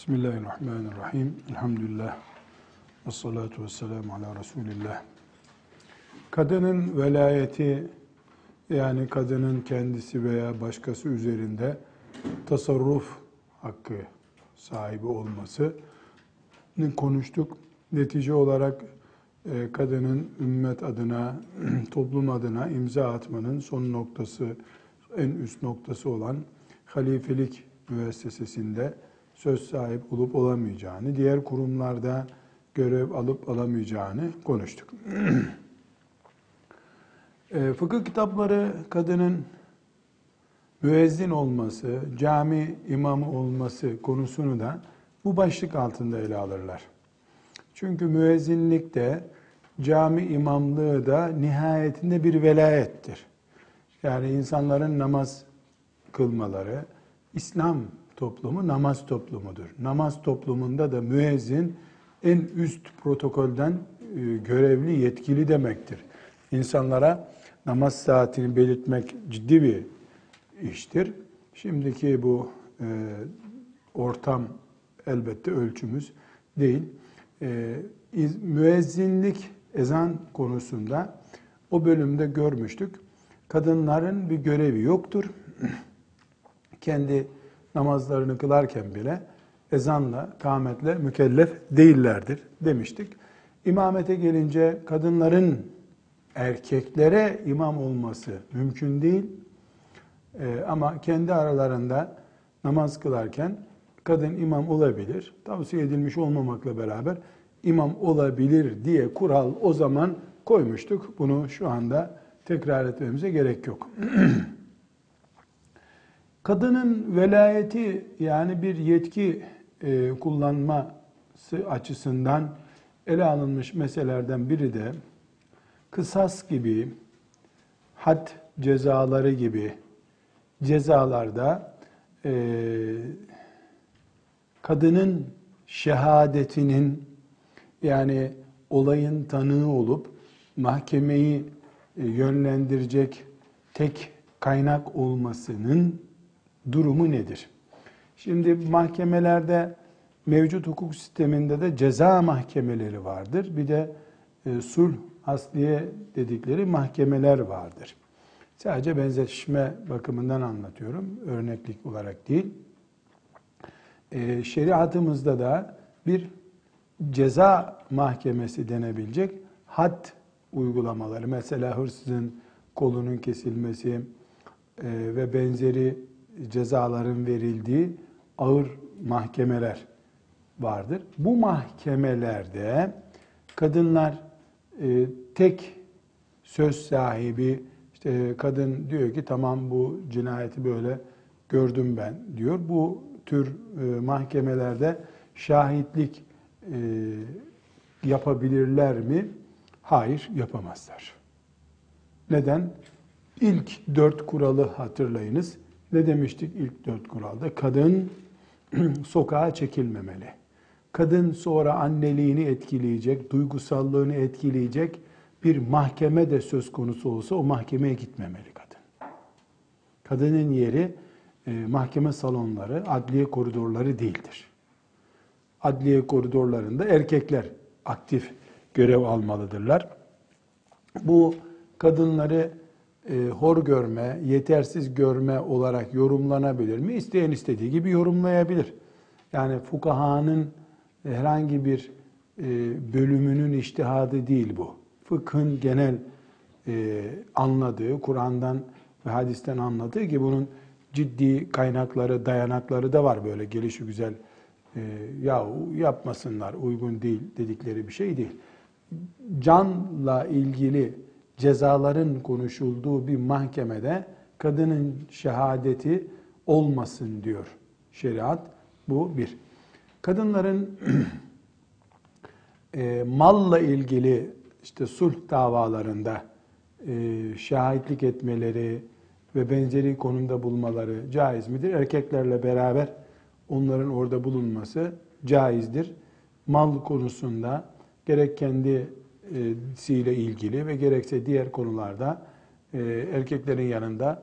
Bismillahirrahmanirrahim. Elhamdülillah. Ve salatu ve selamu ala Resulillah. Kadının velayeti yani kadının kendisi veya başkası üzerinde tasarruf hakkı sahibi olması konuştuk. Netice olarak e, kadının ümmet adına, toplum adına imza atmanın son noktası, en üst noktası olan halifelik müessesesinde söz sahip olup olamayacağını, diğer kurumlarda görev alıp alamayacağını konuştuk. e, fıkıh kitapları kadının müezzin olması, cami imamı olması konusunu da bu başlık altında ele alırlar. Çünkü müezzinlik de cami imamlığı da nihayetinde bir velayettir. Yani insanların namaz kılmaları, İslam toplumu namaz toplumudur. Namaz toplumunda da müezzin en üst protokolden e, görevli, yetkili demektir. İnsanlara namaz saatini belirtmek ciddi bir iştir. Şimdiki bu e, ortam elbette ölçümüz değil. E, müezzinlik ezan konusunda o bölümde görmüştük. Kadınların bir görevi yoktur. Kendi namazlarını kılarken bile ezanla, kâmetle mükellef değillerdir demiştik. İmamete gelince kadınların erkeklere imam olması mümkün değil. Ee, ama kendi aralarında namaz kılarken kadın imam olabilir. Tavsiye edilmiş olmamakla beraber imam olabilir diye kural o zaman koymuştuk. Bunu şu anda tekrar etmemize gerek yok. Kadının velayeti yani bir yetki e, kullanması açısından ele alınmış meselelerden biri de kısas gibi, had cezaları gibi cezalarda e, kadının şehadetinin yani olayın tanığı olup mahkemeyi e, yönlendirecek tek kaynak olmasının durumu nedir? Şimdi mahkemelerde mevcut hukuk sisteminde de ceza mahkemeleri vardır. Bir de e, sulh asliye dedikleri mahkemeler vardır. Sadece benzetişme bakımından anlatıyorum. Örneklik olarak değil. E, şeriatımızda da bir ceza mahkemesi denebilecek had uygulamaları. Mesela hırsızın kolunun kesilmesi e, ve benzeri cezaların verildiği ağır mahkemeler vardır. Bu mahkemelerde kadınlar e, tek söz sahibi, işte kadın diyor ki tamam bu cinayeti böyle gördüm ben diyor. Bu tür e, mahkemelerde şahitlik e, yapabilirler mi? Hayır, yapamazlar. Neden? İlk dört kuralı hatırlayınız. Ne demiştik ilk dört kuralda? Kadın sokağa çekilmemeli. Kadın sonra anneliğini etkileyecek, duygusallığını etkileyecek bir mahkeme de söz konusu olsa o mahkemeye gitmemeli kadın. Kadının yeri e, mahkeme salonları, adliye koridorları değildir. Adliye koridorlarında erkekler aktif görev almalıdırlar. Bu kadınları e, hor görme, yetersiz görme olarak yorumlanabilir mi? İsteyen istediği gibi yorumlayabilir. Yani fukahanın herhangi bir e, bölümünün iştihadı değil bu. Fıkhın genel e, anladığı, Kur'an'dan ve hadisten anladığı ki bunun ciddi kaynakları, dayanakları da var böyle gelişi güzel. Ya yapmasınlar, uygun değil dedikleri bir şey değil. Canla ilgili cezaların konuşulduğu bir mahkemede kadının şehadeti olmasın diyor şeriat. Bu bir. Kadınların e, malla ilgili işte sulh davalarında e, şahitlik etmeleri ve benzeri konumda bulmaları caiz midir? Erkeklerle beraber onların orada bulunması caizdir. Mal konusunda gerek kendi ile ilgili ve gerekse diğer konularda erkeklerin yanında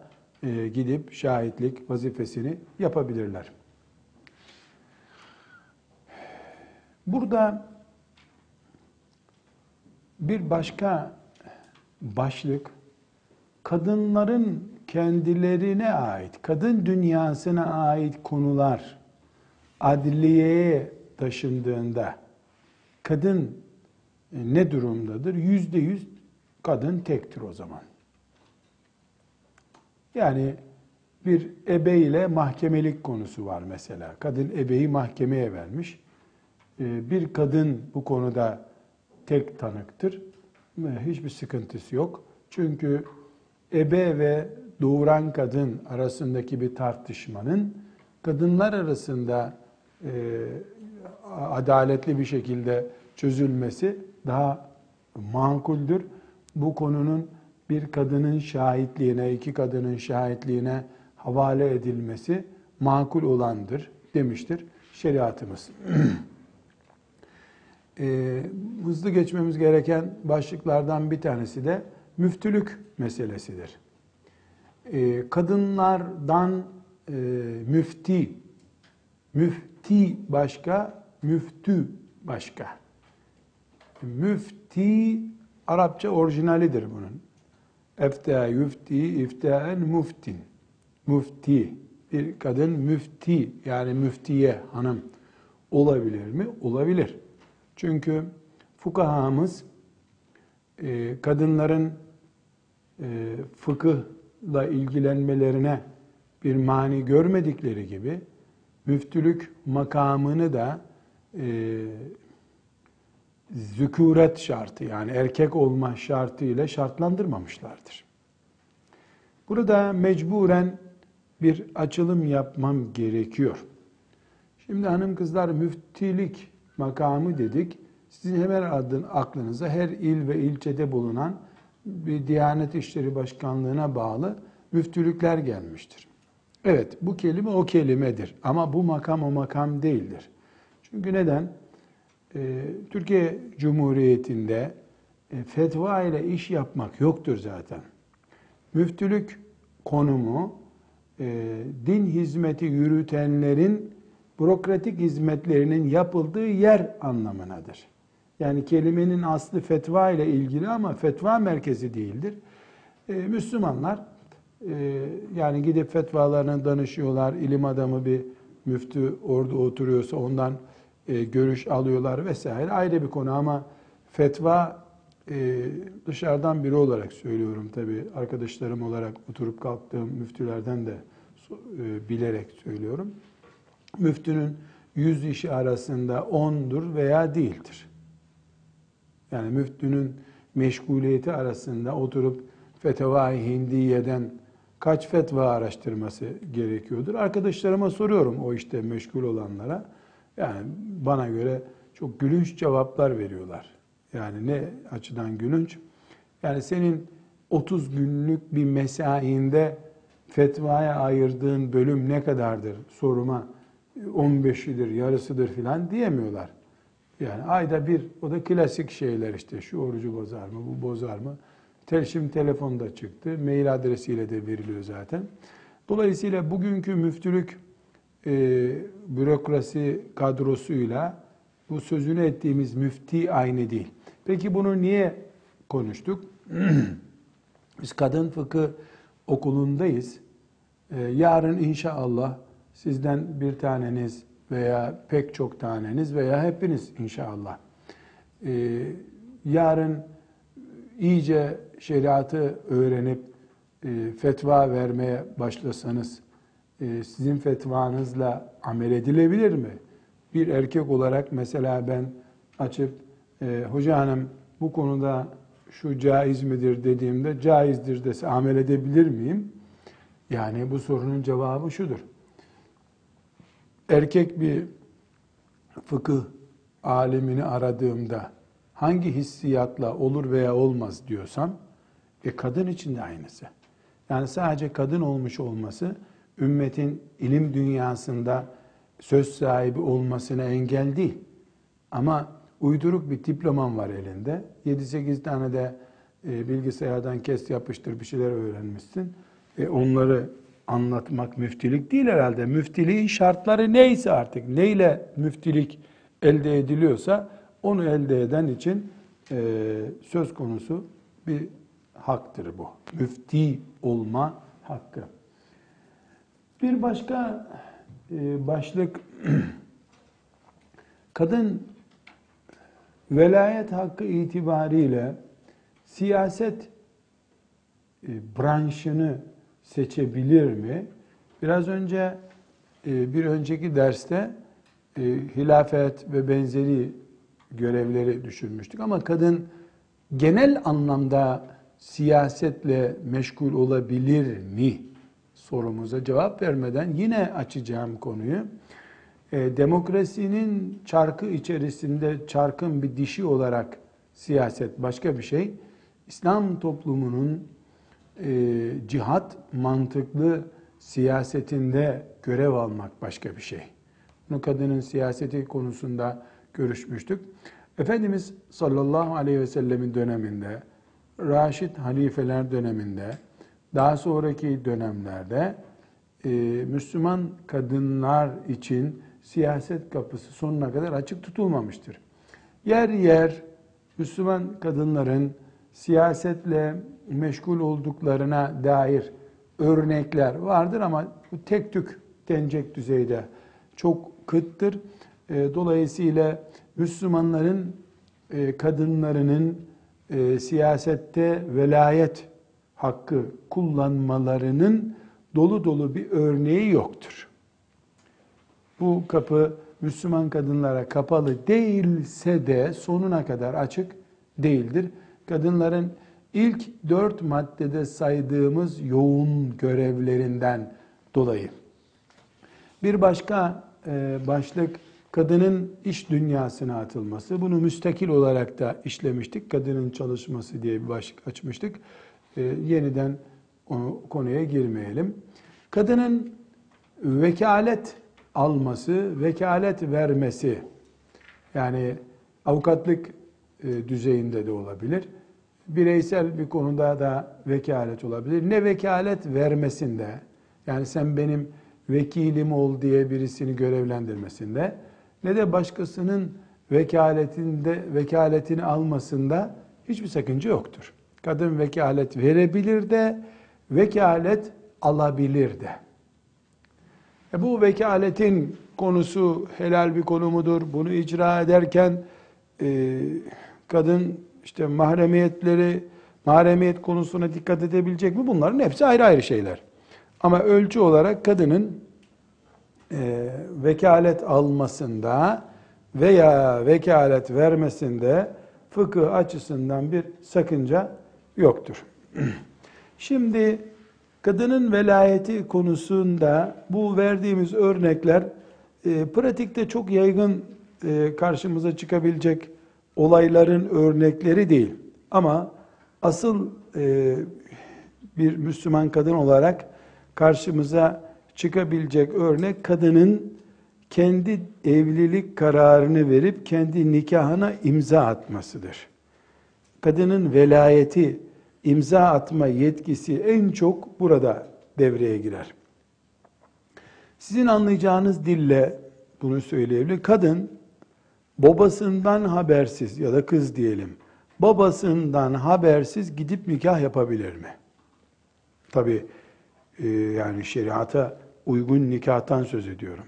gidip şahitlik vazifesini yapabilirler. Burada bir başka başlık kadınların kendilerine ait, kadın dünyasına ait konular adliyeye taşındığında kadın ne durumdadır? Yüzde yüz kadın tektir o zaman. Yani bir ebe ile mahkemelik konusu var mesela. Kadın ebeyi mahkemeye vermiş. Ee, bir kadın bu konuda tek tanıktır. Hiçbir sıkıntısı yok. Çünkü ebe ve doğuran kadın arasındaki bir tartışmanın kadınlar arasında e, adaletli bir şekilde çözülmesi daha makuldür. Bu konunun bir kadının şahitliğine, iki kadının şahitliğine havale edilmesi makul olandır demiştir şeriatımız. e, hızlı geçmemiz gereken başlıklardan bir tanesi de müftülük meselesidir. E, kadınlardan e, müfti, müfti başka, müftü başka. Müfti Arapça orijinalidir bunun. Efta yüfti, iftaen muftin. Müfti. Bir kadın müfti yani müftiye hanım olabilir mi? Olabilir. Çünkü fukahamız e, kadınların e, fıkıhla ilgilenmelerine bir mani görmedikleri gibi müftülük makamını da e, zükûret şartı yani erkek olma şartı ile şartlandırmamışlardır. Burada mecburen bir açılım yapmam gerekiyor. Şimdi hanım kızlar müftilik makamı dedik. Sizin hemen adın aklınıza her il ve ilçede bulunan bir Diyanet İşleri Başkanlığı'na bağlı müftülükler gelmiştir. Evet bu kelime o kelimedir ama bu makam o makam değildir. Çünkü neden? Ee, Türkiye Cumhuriyeti'nde e, fetva ile iş yapmak yoktur zaten. Müftülük konumu e, din hizmeti yürütenlerin bürokratik hizmetlerinin yapıldığı yer anlamınadır. Yani kelimenin aslı fetva ile ilgili ama fetva merkezi değildir. Ee, Müslümanlar e, yani gidip fetvalarına danışıyorlar. İlim adamı bir müftü orada oturuyorsa ondan e, görüş alıyorlar vesaire ayrı bir konu ama fetva e, dışarıdan biri olarak söylüyorum tabi arkadaşlarım olarak oturup kalktığım müftülerden de e, bilerek söylüyorum. Müftünün yüz işi arasında ondur veya değildir. Yani müftünün meşguliyeti arasında oturup fetva-i hindiyeden kaç fetva araştırması gerekiyordur? Arkadaşlarıma soruyorum o işte meşgul olanlara. Yani bana göre çok gülünç cevaplar veriyorlar. Yani ne açıdan gülünç? Yani senin 30 günlük bir mesainde fetvaya ayırdığın bölüm ne kadardır soruma 15'idir, yarısıdır filan diyemiyorlar. Yani ayda bir, o da klasik şeyler işte, şu orucu bozar mı, bu bozar mı? Şimdi telefonda çıktı, mail adresiyle de veriliyor zaten. Dolayısıyla bugünkü müftülük e, bürokrasi kadrosuyla bu sözünü ettiğimiz müfti aynı değil. Peki bunu niye konuştuk? Biz kadın fıkı okulundayız. Ee, yarın inşallah sizden bir taneniz veya pek çok taneniz veya hepiniz inşallah ee, yarın iyice şeriatı öğrenip e, fetva vermeye başlasanız e, sizin fetvanızla amel edilebilir mi? Bir erkek olarak mesela ben açıp e, hoca hanım bu konuda şu caiz midir dediğimde caizdir dese amel edebilir miyim? Yani bu sorunun cevabı şudur. Erkek bir fıkıh alimini aradığımda hangi hissiyatla olur veya olmaz diyorsam e kadın için de aynısı. Yani sadece kadın olmuş olması ümmetin ilim dünyasında söz sahibi olmasına engel değil. Ama uyduruk bir diploman var elinde. 7-8 tane de e, bilgisayardan kes yapıştır bir şeyler öğrenmişsin. E, onları anlatmak müftilik değil herhalde. Müftiliğin şartları neyse artık, neyle müftilik elde ediliyorsa onu elde eden için e, söz konusu bir haktır bu. Müfti olma hakkı. Bir başka e, başlık kadın velayet hakkı itibariyle siyaset e, branşını seçebilir mi? Biraz önce e, bir önceki derste hilafet ve benzeri görevleri düşünmüştük ama kadın genel anlamda siyasetle meşgul olabilir mi sorumuza cevap vermeden yine açacağım konuyu. E, demokrasinin çarkı içerisinde çarkın bir dişi olarak siyaset başka bir şey. İslam toplumunun e, cihat mantıklı siyasetinde görev almak başka bir şey. Bunu kadının siyaseti konusunda görüşmüştük. Efendimiz sallallahu aleyhi ve sellemin döneminde, Raşid halifeler döneminde, daha sonraki dönemlerde e, Müslüman kadınlar için siyaset kapısı sonuna kadar açık tutulmamıştır. Yer yer Müslüman kadınların siyasetle meşgul olduklarına dair örnekler vardır ama bu tek tük denecek düzeyde çok kıttır. E, dolayısıyla Müslümanların e, kadınlarının e, siyasette velayet hakkı kullanmalarının dolu dolu bir örneği yoktur. Bu kapı Müslüman kadınlara kapalı değilse de sonuna kadar açık değildir. Kadınların ilk dört maddede saydığımız yoğun görevlerinden dolayı. Bir başka e, başlık kadının iş dünyasına atılması. Bunu müstakil olarak da işlemiştik. Kadının çalışması diye bir başlık açmıştık. E, yeniden o konuya girmeyelim. Kadının vekalet alması, vekalet vermesi yani avukatlık e, düzeyinde de olabilir. Bireysel bir konuda da vekalet olabilir. Ne vekalet vermesinde yani sen benim vekilim ol diye birisini görevlendirmesinde ne de başkasının vekaletinde vekaletini almasında hiçbir sakınca yoktur. Kadın vekalet verebilir de vekalet alabilir de. E bu vekaletin konusu helal bir konu mudur? Bunu icra ederken e, kadın işte mahremiyetleri, mahremiyet konusuna dikkat edebilecek mi? Bunların hepsi ayrı ayrı şeyler. Ama ölçü olarak kadının e, vekalet almasında veya vekalet vermesinde fıkıh açısından bir sakınca yoktur. Şimdi kadının velayeti konusunda bu verdiğimiz örnekler e, pratikte çok yaygın e, karşımıza çıkabilecek olayların örnekleri değil. Ama asıl e, bir Müslüman kadın olarak karşımıza çıkabilecek örnek kadının kendi evlilik kararını verip kendi nikahına imza atmasıdır. Kadının velayeti, imza atma yetkisi en çok burada devreye girer. Sizin anlayacağınız dille bunu söyleyebilir. Kadın babasından habersiz ya da kız diyelim, babasından habersiz gidip nikah yapabilir mi? Tabi e, yani şeriata uygun nikahtan söz ediyorum.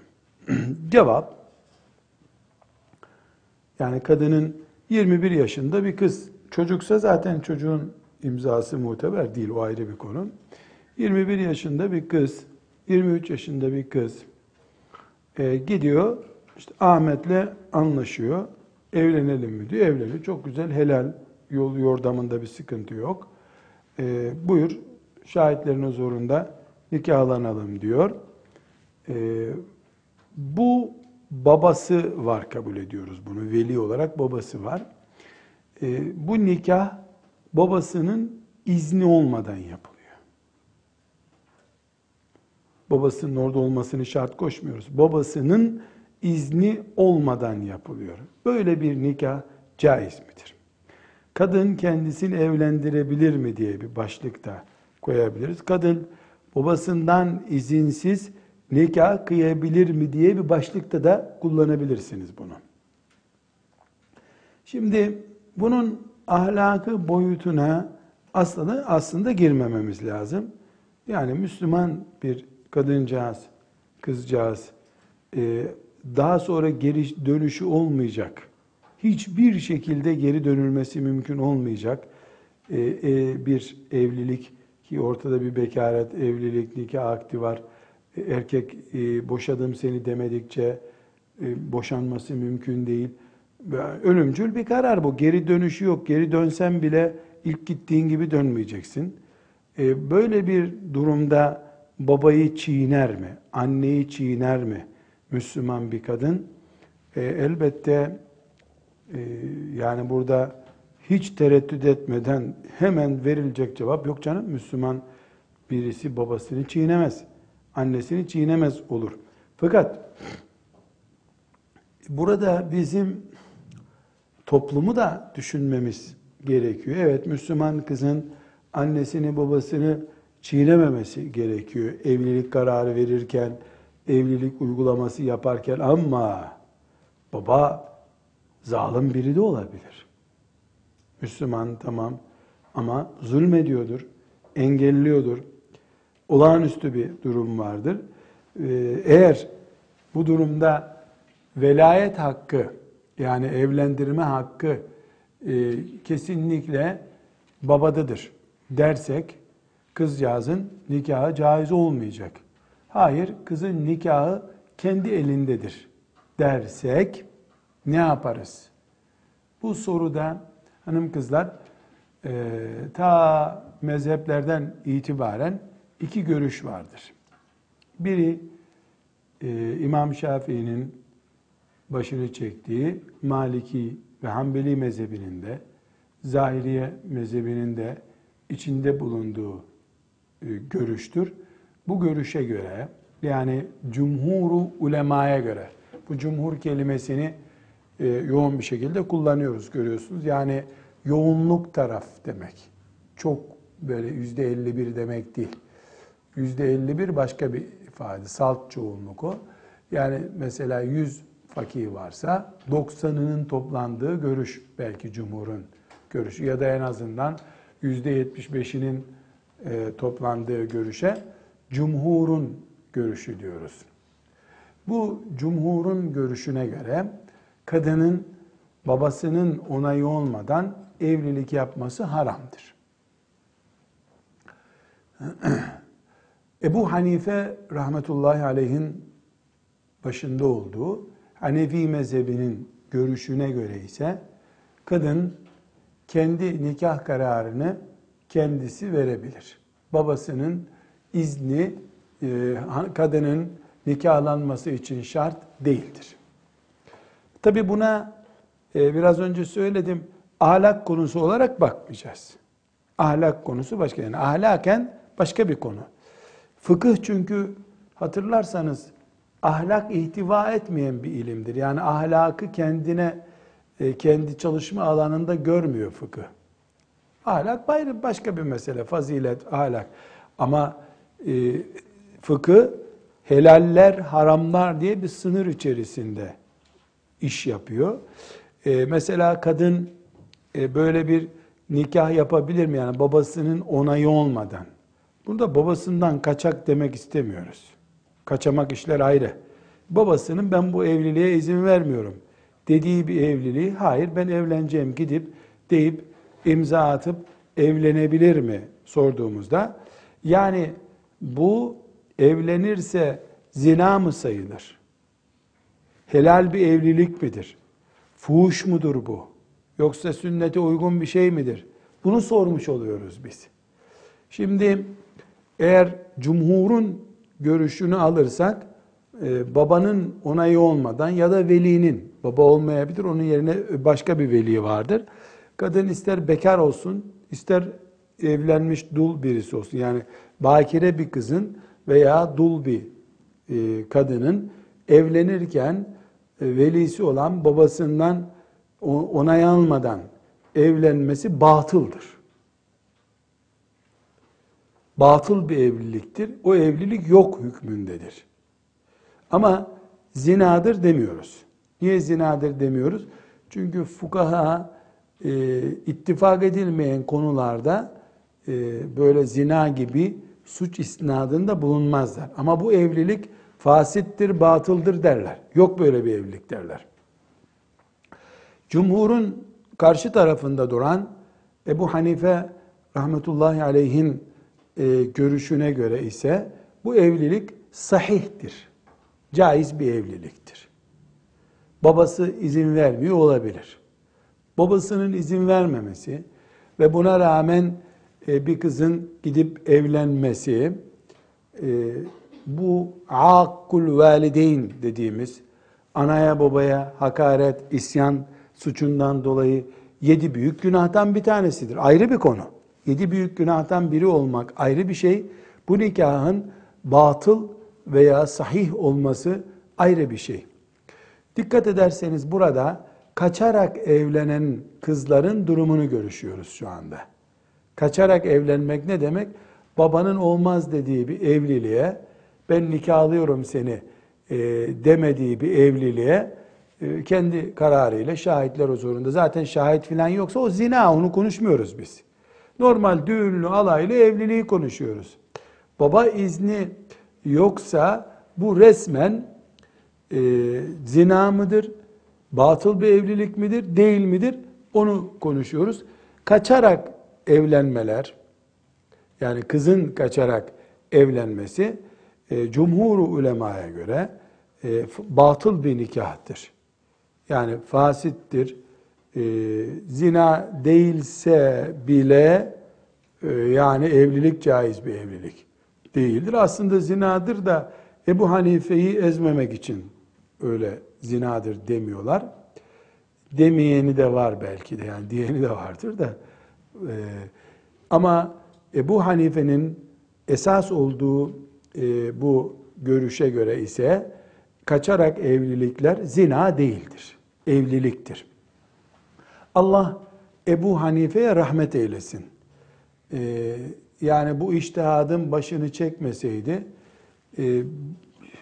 Cevap, yani kadının 21 yaşında bir kız, çocuksa zaten çocuğun imzası muteber değil, o ayrı bir konu. 21 yaşında bir kız, 23 yaşında bir kız e, gidiyor, işte Ahmet'le anlaşıyor, evlenelim mi diyor, evleniyor. Çok güzel, helal, yol yordamında bir sıkıntı yok. E, buyur, şahitlerin huzurunda nikahlanalım diyor. E, bu babası var kabul ediyoruz bunu. Veli olarak babası var. E, bu nikah babasının izni olmadan yapılıyor. Babasının orada olmasını şart koşmuyoruz. Babasının izni olmadan yapılıyor. Böyle bir nikah caiz midir? Kadın kendisini evlendirebilir mi diye bir başlık da koyabiliriz. Kadın babasından izinsiz nikah kıyabilir mi diye bir başlıkta da kullanabilirsiniz bunu. Şimdi bunun ahlakı boyutuna aslında aslında girmememiz lazım. Yani Müslüman bir kadıncağız, kızcağız e, daha sonra geri dönüşü olmayacak. Hiçbir şekilde geri dönülmesi mümkün olmayacak e, e, bir evlilik ki ortada bir bekaret, evlilik, nikah akdi var. Erkek boşadım seni demedikçe boşanması mümkün değil. Ölümcül bir karar bu. Geri dönüşü yok. Geri dönsen bile ilk gittiğin gibi dönmeyeceksin. Böyle bir durumda babayı çiğner mi? Anneyi çiğner mi? Müslüman bir kadın. E, elbette e, yani burada hiç tereddüt etmeden hemen verilecek cevap yok canım. Müslüman birisi babasını çiğnemez. Annesini çiğnemez olur. Fakat burada bizim toplumu da düşünmemiz gerekiyor. Evet Müslüman kızın annesini babasını çiğnememesi gerekiyor. Evlilik kararı verirken, evlilik uygulaması yaparken ama baba zalim biri de olabilir. Müslüman tamam ama zulmediyordur, engelliyordur. Olağanüstü bir durum vardır. Ee, eğer bu durumda velayet hakkı yani evlendirme hakkı e, kesinlikle babadadır dersek kızcağızın nikahı caiz olmayacak. Hayır, kızın nikahı kendi elindedir dersek ne yaparız? Bu soruda hanım kızlar e, ta mezheplerden itibaren iki görüş vardır. Biri e, İmam Şafii'nin başını çektiği Maliki ve Hanbeli mezhebinin Zahiriye mezhebinin de içinde bulunduğu e, görüştür. Bu görüşe göre yani cumhuru ulemaya göre bu cumhur kelimesini e, yoğun bir şekilde kullanıyoruz görüyorsunuz. Yani yoğunluk taraf demek. Çok böyle yüzde 51 demek değil. Yüzde 51 başka bir ifade. Salt çoğunluk o. Yani mesela 100 fakih varsa 90'ının toplandığı görüş belki cumhurun görüşü ya da en azından yüzde 75'inin e, toplandığı görüşe cumhurun görüşü diyoruz. Bu cumhurun görüşüne göre kadının babasının onayı olmadan evlilik yapması haramdır. Ebu Hanife rahmetullahi aleyhin başında olduğu Hanefi mezhebinin görüşüne göre ise kadın kendi nikah kararını kendisi verebilir. Babasının izni e, kadının nikahlanması için şart değildir. Tabi buna e, biraz önce söyledim ahlak konusu olarak bakmayacağız. Ahlak konusu başka yani ahlaken başka bir konu. Fıkıh çünkü hatırlarsanız ahlak ihtiva etmeyen bir ilimdir. Yani ahlakı kendine e, kendi çalışma alanında görmüyor fıkıh. Ahlak başka bir mesele, fazilet, ahlak. Ama e, fıkıh helaller, haramlar diye bir sınır içerisinde iş yapıyor. E, mesela kadın e, böyle bir nikah yapabilir mi? Yani babasının onayı olmadan. Burada babasından kaçak demek istemiyoruz. Kaçamak işler ayrı. Babasının ben bu evliliğe izin vermiyorum dediği bir evliliği hayır ben evleneceğim gidip deyip imza atıp evlenebilir mi sorduğumuzda yani bu evlenirse zina mı sayılır? Helal bir evlilik midir? Fuhuş mudur bu? Yoksa sünnete uygun bir şey midir? Bunu sormuş oluyoruz biz. Şimdi eğer cumhurun görüşünü alırsak e, babanın onayı olmadan ya da velinin baba olmayabilir onun yerine başka bir veli vardır. Kadın ister bekar olsun ister evlenmiş dul birisi olsun yani bakire bir kızın veya dul bir e, kadının evlenirken e, velisi olan babasından onay almadan evlenmesi batıldır. Batıl bir evliliktir. O evlilik yok hükmündedir. Ama zinadır demiyoruz. Niye zinadır demiyoruz? Çünkü fukaha e, ittifak edilmeyen konularda e, böyle zina gibi suç isnadında bulunmazlar. Ama bu evlilik fasittir, batıldır derler. Yok böyle bir evlilik derler. Cumhurun karşı tarafında duran Ebu Hanife rahmetullahi aleyhin e, görüşüne göre ise bu evlilik sahihtir. Caiz bir evliliktir. Babası izin vermiyor olabilir. Babasının izin vermemesi ve buna rağmen e, bir kızın gidip evlenmesi e, bu akkul valideyn dediğimiz anaya babaya hakaret, isyan suçundan dolayı yedi büyük günahtan bir tanesidir. Ayrı bir konu. Yedi büyük günahtan biri olmak ayrı bir şey. Bu nikahın batıl veya sahih olması ayrı bir şey. Dikkat ederseniz burada kaçarak evlenen kızların durumunu görüşüyoruz şu anda. Kaçarak evlenmek ne demek? Babanın olmaz dediği bir evliliğe, ben nikahlıyorum seni e, demediği bir evliliğe e, kendi kararıyla şahitler huzurunda. Zaten şahit falan yoksa o zina onu konuşmuyoruz biz. Normal düğünlü alaylı evliliği konuşuyoruz. Baba izni yoksa bu resmen e, zina mıdır? Batıl bir evlilik midir? Değil midir? Onu konuşuyoruz. Kaçarak evlenmeler, yani kızın kaçarak evlenmesi, e, cumhur ulemaya göre e, batıl bir nikahtır. Yani fasittir. E, zina değilse bile e, yani evlilik caiz bir evlilik değildir. Aslında zinadır da Ebu Hanife'yi ezmemek için öyle zinadır demiyorlar. Demeyeni de var belki de yani diyeni de vardır da. E, ama Ebu Hanife'nin esas olduğu bu görüşe göre ise kaçarak evlilikler zina değildir. Evliliktir. Allah Ebu Hanife'ye rahmet eylesin. Ee, yani bu iştihadın başını çekmeseydi e,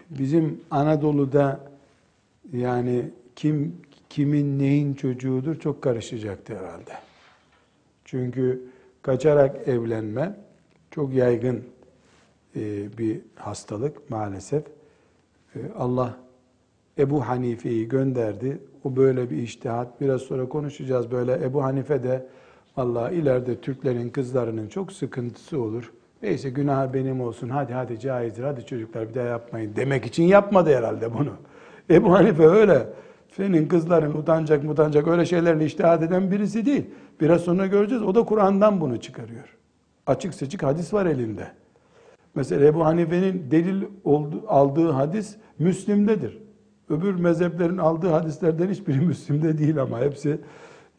bizim Anadolu'da yani kim kimin neyin çocuğudur çok karışacaktı herhalde. Çünkü kaçarak evlenme çok yaygın e, bir hastalık maalesef. E, Allah Ebu Hanife'yi gönderdi. O böyle bir iştihat. Biraz sonra konuşacağız böyle. Ebu Hanife de Allah ileride Türklerin kızlarının çok sıkıntısı olur. Neyse günah benim olsun. Hadi hadi caizdir. Hadi çocuklar bir daha yapmayın demek için yapmadı herhalde bunu. Ebu Hanife öyle. Senin kızların utanacak mutanacak öyle şeylerle iştihad eden birisi değil. Biraz sonra göreceğiz. O da Kur'an'dan bunu çıkarıyor. Açık seçik hadis var elinde. Mesela Ebu Hanife'nin delil aldığı hadis Müslim'dedir. Öbür mezheplerin aldığı hadislerden hiçbiri Müslim'de değil ama hepsi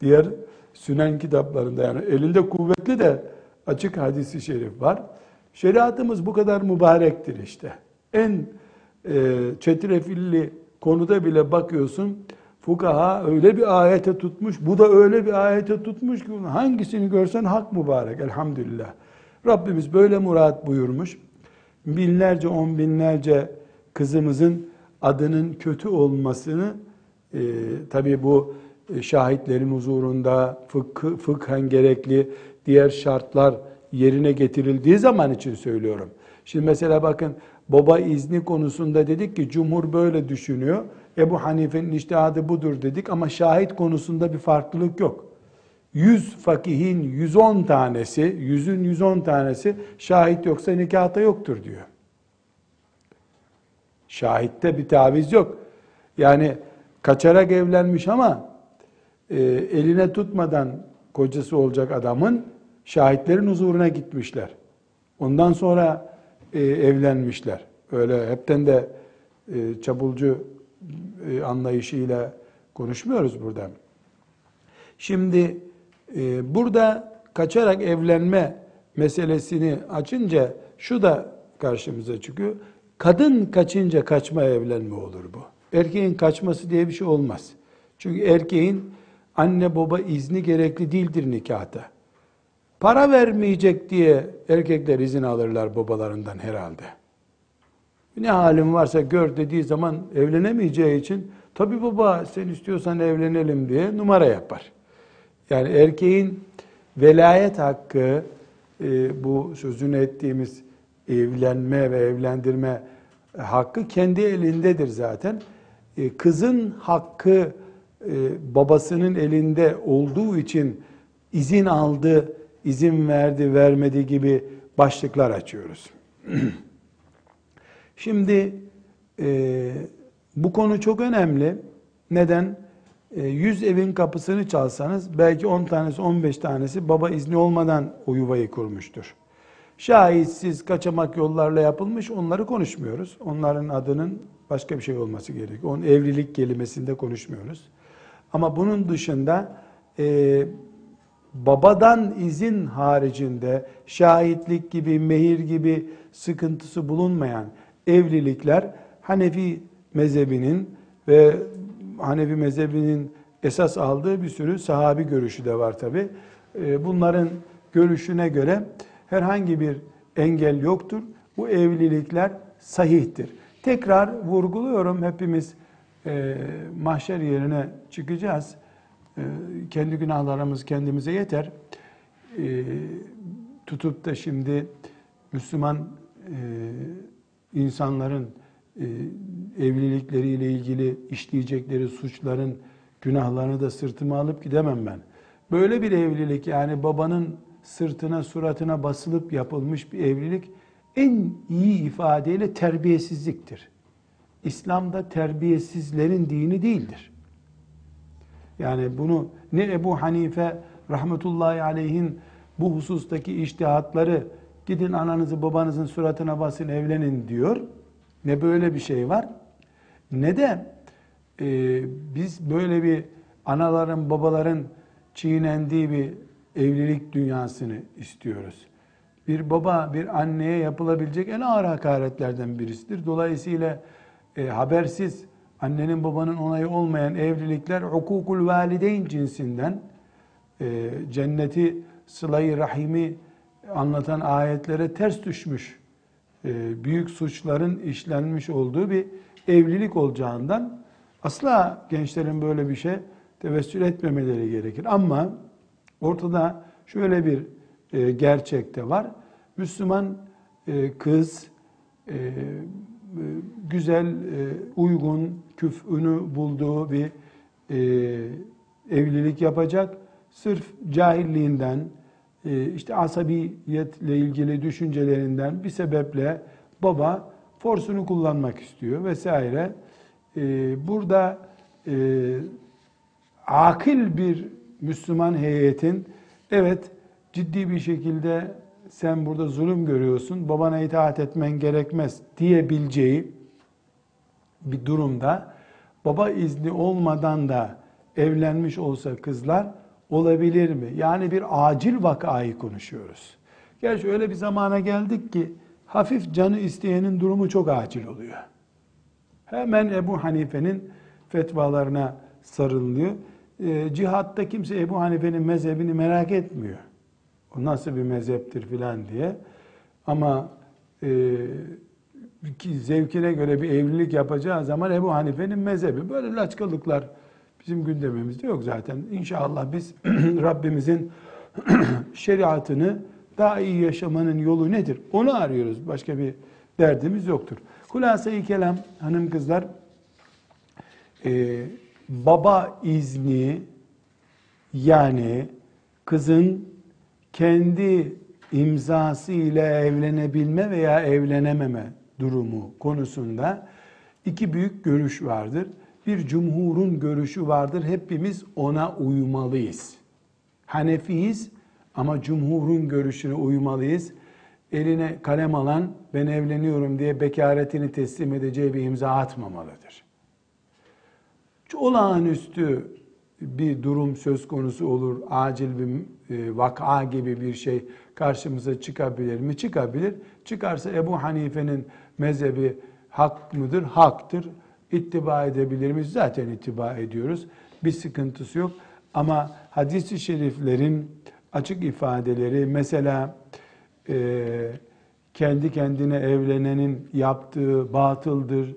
diğer Sünen kitaplarında yani elinde kuvvetli de açık hadisi şerif var. Şeriatımız bu kadar mübarektir işte. En e, çetrefilli konuda bile bakıyorsun fukaha öyle bir ayete tutmuş, bu da öyle bir ayete tutmuş ki hangisini görsen hak mübarek elhamdülillah. Rabbimiz böyle murat buyurmuş. Binlerce, on binlerce kızımızın adının kötü olmasını e, tabi bu e, şahitlerin huzurunda fıkh, fıkhen gerekli diğer şartlar yerine getirildiği zaman için söylüyorum. Şimdi mesela bakın baba izni konusunda dedik ki cumhur böyle düşünüyor. Ebu Hanife'nin iştihadı budur dedik ama şahit konusunda bir farklılık yok. 100 fakihin 110 tanesi, yüzün 110 tanesi şahit yoksa nikahta yoktur diyor. Şahitte bir taviz yok. Yani kaçarak evlenmiş ama e, eline tutmadan kocası olacak adamın şahitlerin huzuruna gitmişler. Ondan sonra e, evlenmişler. Öyle hepten de e, çabulcu e, anlayışıyla konuşmuyoruz burada. Şimdi e, burada kaçarak evlenme meselesini açınca şu da karşımıza çıkıyor. Kadın kaçınca kaçma evlenme olur bu. Erkeğin kaçması diye bir şey olmaz. Çünkü erkeğin anne baba izni gerekli değildir nikahta. Para vermeyecek diye erkekler izin alırlar babalarından herhalde. Ne halim varsa gör dediği zaman evlenemeyeceği için Tabi baba sen istiyorsan evlenelim diye numara yapar. Yani erkeğin velayet hakkı e, bu sözünü ettiğimiz evlenme ve evlendirme hakkı kendi elindedir zaten. E, kızın hakkı e, babasının elinde olduğu için izin aldı, izin verdi, vermedi gibi başlıklar açıyoruz. Şimdi e, bu konu çok önemli. Neden? E, 100 evin kapısını çalsanız belki 10 tanesi 15 tanesi baba izni olmadan o yuvayı kurmuştur. Şahitsiz kaçamak yollarla yapılmış onları konuşmuyoruz. Onların adının başka bir şey olması gerekiyor. Onun evlilik kelimesinde konuşmuyoruz. Ama bunun dışında e, babadan izin haricinde şahitlik gibi, mehir gibi sıkıntısı bulunmayan evlilikler Hanefi mezhebinin ve Hanefi mezhebinin esas aldığı bir sürü sahabi görüşü de var tabi. E, bunların görüşüne göre herhangi bir engel yoktur. Bu evlilikler sahihtir. Tekrar vurguluyorum hepimiz e, mahşer yerine çıkacağız. E, kendi günahlarımız kendimize yeter. E, tutup da şimdi Müslüman e, insanların e, evlilikleriyle ilgili işleyecekleri suçların günahlarını da sırtıma alıp gidemem ben. Böyle bir evlilik yani babanın sırtına suratına basılıp yapılmış bir evlilik en iyi ifadeyle terbiyesizliktir. İslam'da terbiyesizlerin dini değildir. Yani bunu ne Ebu Hanife rahmetullahi aleyhin bu husustaki iştihatları gidin ananızı babanızın suratına basın evlenin diyor. Ne böyle bir şey var ne de e, biz böyle bir anaların babaların çiğnendiği bir evlilik dünyasını istiyoruz. Bir baba bir anneye yapılabilecek en ağır hakaretlerden birisidir. Dolayısıyla e, habersiz annenin babanın onayı olmayan evlilikler hukukul valideyn cinsinden e, cenneti sılayı rahimi anlatan ayetlere ters düşmüş e, büyük suçların işlenmiş olduğu bir evlilik olacağından asla gençlerin böyle bir şey tevessül etmemeleri gerekir. Ama ortada şöyle bir e, gerçek de var. Müslüman e, kız e, güzel, e, uygun, küfünü bulduğu bir e, evlilik yapacak. Sırf cahilliğinden, e, işte asabiyetle ilgili düşüncelerinden bir sebeple baba forsunu kullanmak istiyor vesaire. Burada akil bir Müslüman heyetin evet ciddi bir şekilde sen burada zulüm görüyorsun, babana itaat etmen gerekmez diyebileceği bir durumda baba izni olmadan da evlenmiş olsa kızlar olabilir mi? Yani bir acil vakayı konuşuyoruz. Gerçi öyle bir zamana geldik ki hafif canı isteyenin durumu çok acil oluyor. Hemen Ebu Hanife'nin fetvalarına sarılıyor. E, cihatta kimse Ebu Hanife'nin mezhebini merak etmiyor. O nasıl bir mezheptir filan diye. Ama e, zevkine göre bir evlilik yapacağı zaman Ebu Hanife'nin mezhebi. Böyle laçkalıklar bizim gündemimizde yok zaten. İnşallah biz Rabbimizin şeriatını daha iyi yaşamanın yolu nedir? Onu arıyoruz. Başka bir derdimiz yoktur. Hulasa-i kelam hanım kızlar e, baba izni yani kızın kendi imzası ile evlenebilme veya evlenememe durumu konusunda iki büyük görüş vardır. Bir cumhurun görüşü vardır. Hepimiz ona uymalıyız. Hanefiyiz ama cumhurun görüşüne uymalıyız. Eline kalem alan ben evleniyorum diye bekaretini teslim edeceği bir imza atmamalıdır. Olağanüstü bir durum söz konusu olur, acil bir e, vaka gibi bir şey karşımıza çıkabilir mi? Çıkabilir. Çıkarsa Ebu Hanife'nin mezhebi hak mıdır? Haktır. İttiba edebilir miyiz? Zaten ittiba ediyoruz. Bir sıkıntısı yok. Ama hadis-i şeriflerin açık ifadeleri mesela e, kendi kendine evlenenin yaptığı batıldır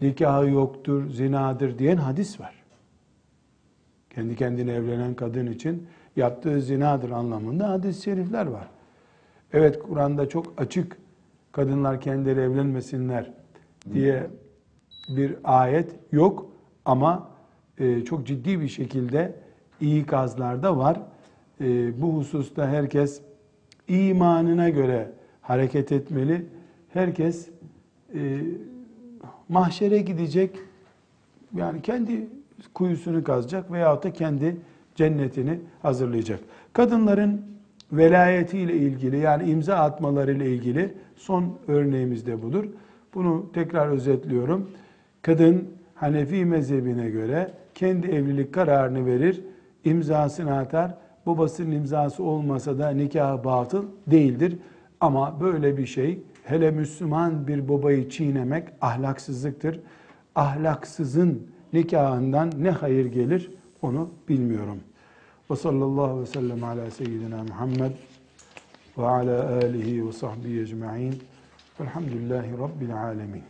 nikahı yoktur, zinadır diyen hadis var. Kendi kendine evlenen kadın için yaptığı zinadır anlamında hadis-i şerifler var. Evet Kur'an'da çok açık kadınlar kendileri evlenmesinler diye bir ayet yok ama e, çok ciddi bir şekilde ikazlarda var. E, bu hususta herkes imanına göre hareket etmeli. Herkes e, mahşere gidecek, yani kendi kuyusunu kazacak veyahut da kendi cennetini hazırlayacak. Kadınların velayetiyle ilgili yani imza atmalarıyla ilgili son örneğimiz de budur. Bunu tekrar özetliyorum. Kadın Hanefi mezhebine göre kendi evlilik kararını verir, imzasını atar. Babasının imzası olmasa da nikah batıl değildir. Ama böyle bir şey hele Müslüman bir babayı çiğnemek ahlaksızlıktır. Ahlaksızın nikahından ne hayır gelir onu bilmiyorum. Ve sallallahu ve sellem ala seyyidina Muhammed ve ala alihi ve sahbihi ecma'in. Velhamdülillahi Rabbil alemin.